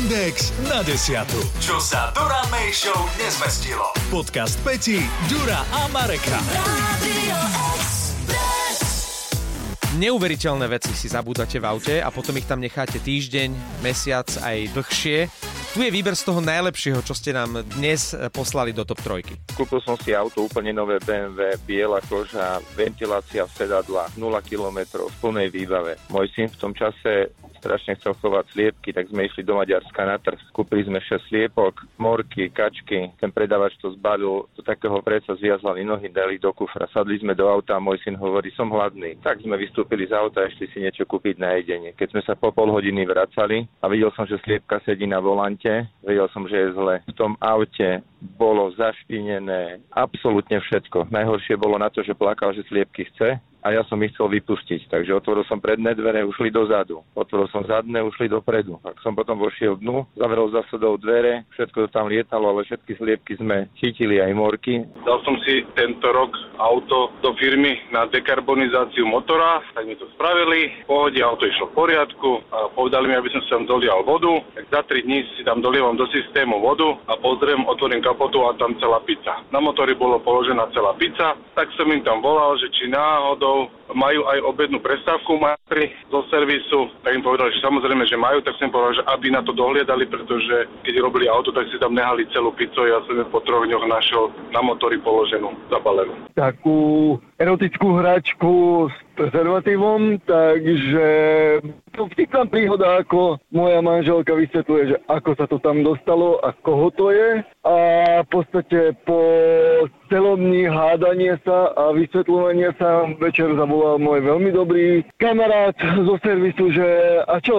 Index na desiatu. Čo sa Dura May Show nezmestilo. Podcast Peti, Dura a Mareka. Neuveriteľné veci si zabúdate v aute a potom ich tam necháte týždeň, mesiac aj dlhšie. Tu je výber z toho najlepšieho, čo ste nám dnes poslali do top trojky. Kúpil som si auto úplne nové BMW, biela koža, ventilácia v sedadlách, 0 km v plnej výbave. Môj syn v tom čase strašne chcel chovať sliepky, tak sme išli do Maďarska na trh. Kúpili sme 6 sliepok, morky, kačky. Ten predavač to zbalil, do takého preca zviazali nohy, dali do kufra. Sadli sme do auta a môj syn hovorí, som hladný. Tak sme vystúpili z auta a išli si niečo kúpiť na jedenie. Keď sme sa po pol hodiny vracali a videl som, že sliepka sedí na volante, vedel som, že je zle. V tom aute bolo zašpinené absolútne všetko. Najhoršie bolo na to, že plakal, že sliepky chce a ja som ich chcel vypustiť. Takže otvoril som predné dvere, ušli dozadu. Otvoril som zadné, ušli dopredu. Tak som potom vošiel dnu, zavrel za sebou dvere, všetko tam lietalo, ale všetky sliepky sme chytili aj morky. Dal som si tento rok auto do firmy na dekarbonizáciu motora, tak mi to spravili. V pohode auto išlo v poriadku a povedali mi, aby som si tam dolial vodu. Tak za 3 dní si tam dolievam do systému vodu a pozriem, otvorím kapotu a tam celá pizza. Na motori bolo položená celá pizza, tak som im tam volal, že či náhodou majú aj obednú prestávku majstri zo servisu, tak im povedali, že samozrejme, že majú, tak som povedal, že aby na to dohliadali, pretože keď robili auto, tak si tam nehali celú pizzu, ja som po troch dňoch našiel na motori položenú, zabalenú. Takú erotickú hračku s prezervatívom, takže to vtipná príhoda, ako moja manželka vysvetľuje, že ako sa to tam dostalo a koho to je. A v podstate po celom dní hádanie sa a vysvetľovania sa večer zavolal môj veľmi dobrý kamarát zo servisu, že a čo,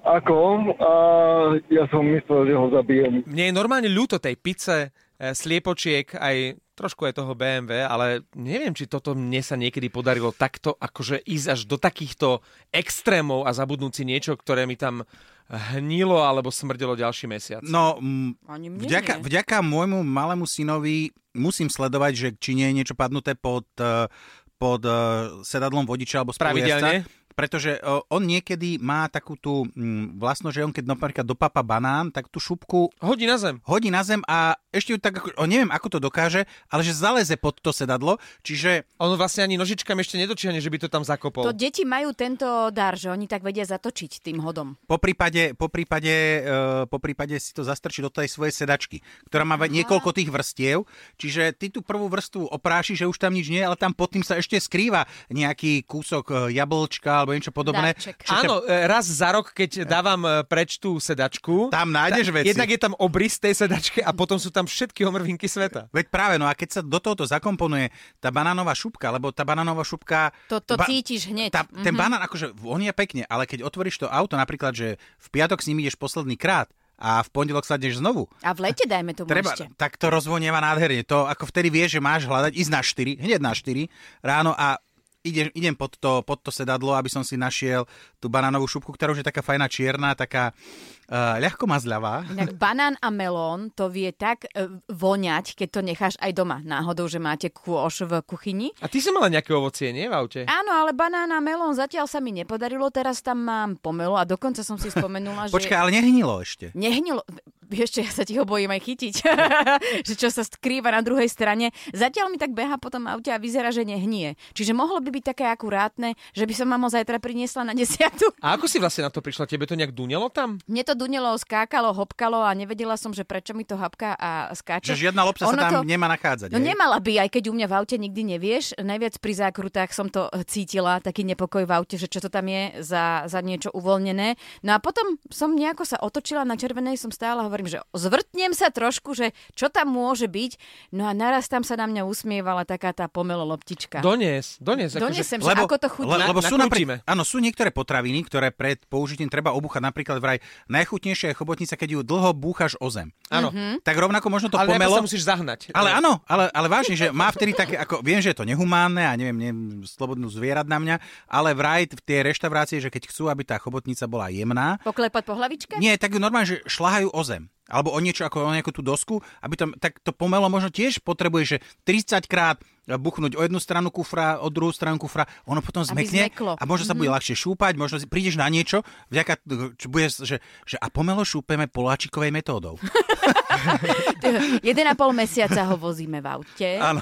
ako? A ja som myslel, že ho zabijem. Mne je normálne ľúto tej pice, sliepočiek, aj trošku aj toho BMW, ale neviem, či toto mne sa niekedy podarilo takto akože ísť až do takýchto extrémov a zabudnúť si niečo, ktoré mi tam hnilo alebo smrdelo ďalší mesiac. No, m- vďaka, vďaka môjmu malému synovi musím sledovať, že či nie je niečo padnuté pod, eh, pod uh, sedadlom vodiča alebo Pravidelne? Pretože uh, on niekedy má takú tú mm, vlastnosť, že on keď napríklad dopapa banán, tak tú šupku Hodí na zem. hodí na zem a ešte ju tak, ako, neviem ako to dokáže, ale že zaleze pod to sedadlo, čiže On vlastne ani nožičkami ešte nedočiahne, že by to tam zakopol. To deti majú tento dar, že oni tak vedia zatočiť tým hodom. po prípade, po prípade, uh, po prípade si to zastrčí do tej svojej sedačky, ktorá má ve- niekoľko tých vrstiev, čiže ty tú prvú vrstvu opráši, že už tam nič nie ale tam pod tým sa ešte skrýva nejaký kúsok e, jablčka alebo niečo podobné. Darček. Áno, e, raz za rok, keď dávam e, preč tú sedačku, Tam nájdeš ta- veci. Jednak je tam obrys tej sedačky a potom sú tam všetky omrvinky sveta. Veď práve, no a keď sa do tohoto zakomponuje tá banánová šupka, lebo tá banánová šupka... To, to cítiš hneď. Tá, Ten Mhm. banán, akože on je pekne, ale keď otvoríš to auto, napríklad, že v piatok s ním ideš posledný krát a v pondelok sadneš znovu, A v lete dajme tomu Treba, ešte. tak to rozvonieva nádherne. To ako vtedy vieš, že máš hľadať, ísť na 4, hneď na 4 ráno a idem, idem pod, to, pod to sedadlo, aby som si našiel tú banánovú šupku, ktorá už je taká fajná čierna, taká uh, ľahko mazľavá. Inak banán a melón to vie tak e, voňať, keď to necháš aj doma. Náhodou, že máte kôš v kuchyni. A ty si mala nejaké ovocie, nie v aute? Áno, ale banán a melón zatiaľ sa mi nepodarilo, teraz tam mám pomelo a dokonca som si spomenula, že... Počkaj, ale nehnilo ešte. Nehnilo. Čo, ja sa ti ho bojím aj chytiť. že čo sa skrýva na druhej strane. Zatiaľ mi tak beha po tom aute a vyzerá, že nehnie. Čiže mohlo by byť také akurátne, že by som ho zajtra priniesla na desiatu. A ako si vlastne na to prišla? Tebe to nejak dunelo tam? Mne to dunelo, skákalo, hopkalo a nevedela som, že prečo mi to hapká a skáče. Že žiadna lopsa sa Ono tam nemá nachádzať. No hej? nemala by, aj keď u mňa v aute nikdy nevieš. Najviac pri zákrutách som to eh, cítila, taký nepokoj v aute, že čo to tam je za, za niečo uvoľnené. No a potom som nejako sa otočila na červenej, som stála a hovorím, že zvrtnem sa trošku, že čo tam môže byť. No a naraz tam sa na mňa usmievala taká tá pomelo loptička. Dones, dones. Donesem, že Lebo- ako to chutí. Le, lebo sú, napríklad, áno, sú niektoré potraviny, ktoré pred použitím treba obúchať. Napríklad vraj najchutnejšia je chobotnica, keď ju dlho búchaš o zem. Áno. Tak rovnako možno to Ale pomelo... sa musíš zahnať. Ale áno, ale, ale vážne, že má vtedy také, ako viem, že je to nehumánne a neviem, neviem, slobodnú zvierat na mňa, ale vraj v tie reštaurácie, že keď chcú, aby tá chobotnica bola jemná, Poklepať po hlavičke? nie, tak ju normálne, že šlahajú o zem. Alebo o niečo, ako o nejakú tú dosku, aby tam, tak to pomelo možno tiež potrebuje, že 30 krát buchnúť o jednu stranu kufra, o druhú stranu kufra, ono potom zmekne a možno sa bude ľahšie šúpať, možno si prídeš na niečo, vďaka, čo bude, že, že a pomelo šúpeme poláčikovej metódou. 1,5 mesiaca ho vozíme v aute. Áno.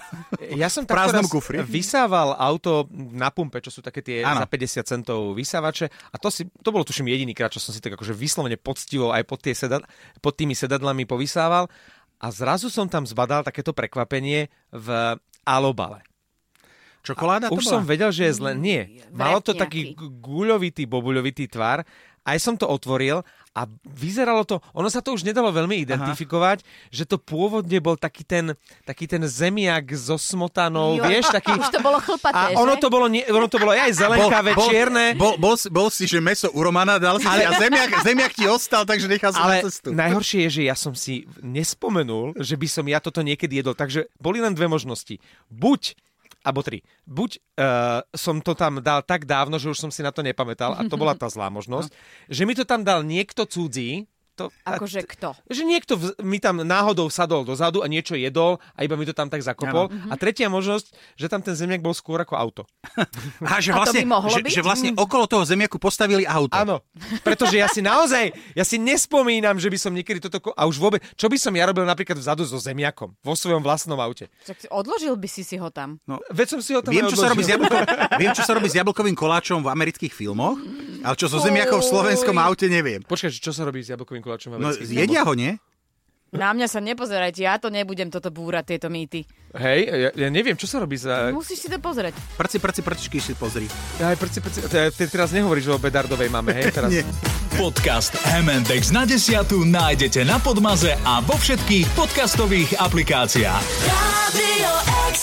Ja som prázdnom kufri. vysával auto na pumpe, čo sú také tie Áno. za 50 centov vysávače a to, si, to bolo tuším jediný krát, čo som si tak akože vyslovene poctivo aj pod, tie sedad, pod tými sedadlami povysával a zrazu som tam zbadal takéto prekvapenie v alobale. Čokoláda to Už bola? som vedel, že je zle. Nie. Malo to taký guľovitý, bobuľovitý tvar. Aj som to otvoril a vyzeralo to, ono sa to už nedalo veľmi identifikovať, že to pôvodne bol taký ten, taký ten zemiak so smotanou, Jo. vieš, taký... Už to bolo chlpaté, A ono to bolo, nie, ono to bolo aj zelenkavé, čierne. Bol, bol, si- bol si, že meso u Romana dal si ale... a zemiak, zemiak ti ostal, takže nechal na Ale cestu. najhoršie je, že ja som si nespomenul, že by som ja toto niekedy jedol. Takže boli len dve možnosti. Buď alebo tri. Buď uh, som to tam dal tak dávno, že už som si na to nepamätal a to bola tá zlá možnosť, že mi to tam dal niekto cudzí, to, a- Akože kto? že niekto v, mi tam náhodou sadol dozadu a niečo jedol a iba mi to tam tak zakopol. A tretia možnosť, že tam ten zemiak bol skôr ako auto. Že A to vlastne, by mohlo že, byť? že vlastne okolo toho zemiaku postavili auto. Áno, pretože ja si naozaj, ja si nespomínam, že by som niekedy toto... ko- A už vôbec, čo by som ja robil napríklad vzadu so zemiakom vo svojom vlastnom aute? Čak odložil by si si ho tam. Veď som si ho tam Viem čo, sa robí s jablko... Viem, čo sa robí s jablkovým koláčom v amerických filmoch, ale čo so zemiakom v slovenskom aute neviem. Počkaj, že čo sa robí s jablkovým koláčom? v No, jedia ho, nie? Na mňa sa nepozerajte, ja to nebudem toto búrať, tieto mýty. Hej, ja, ja neviem, čo sa robí za... Musíš si to pozrieť. Prci, prci, prčičky si pozri. Aj, prci, prci, ty, ty teraz nehovoríš o Bedardovej mame, hej? Teraz... Nie. Podcast M&X na desiatu nájdete na Podmaze a vo všetkých podcastových aplikáciách. Radio Express.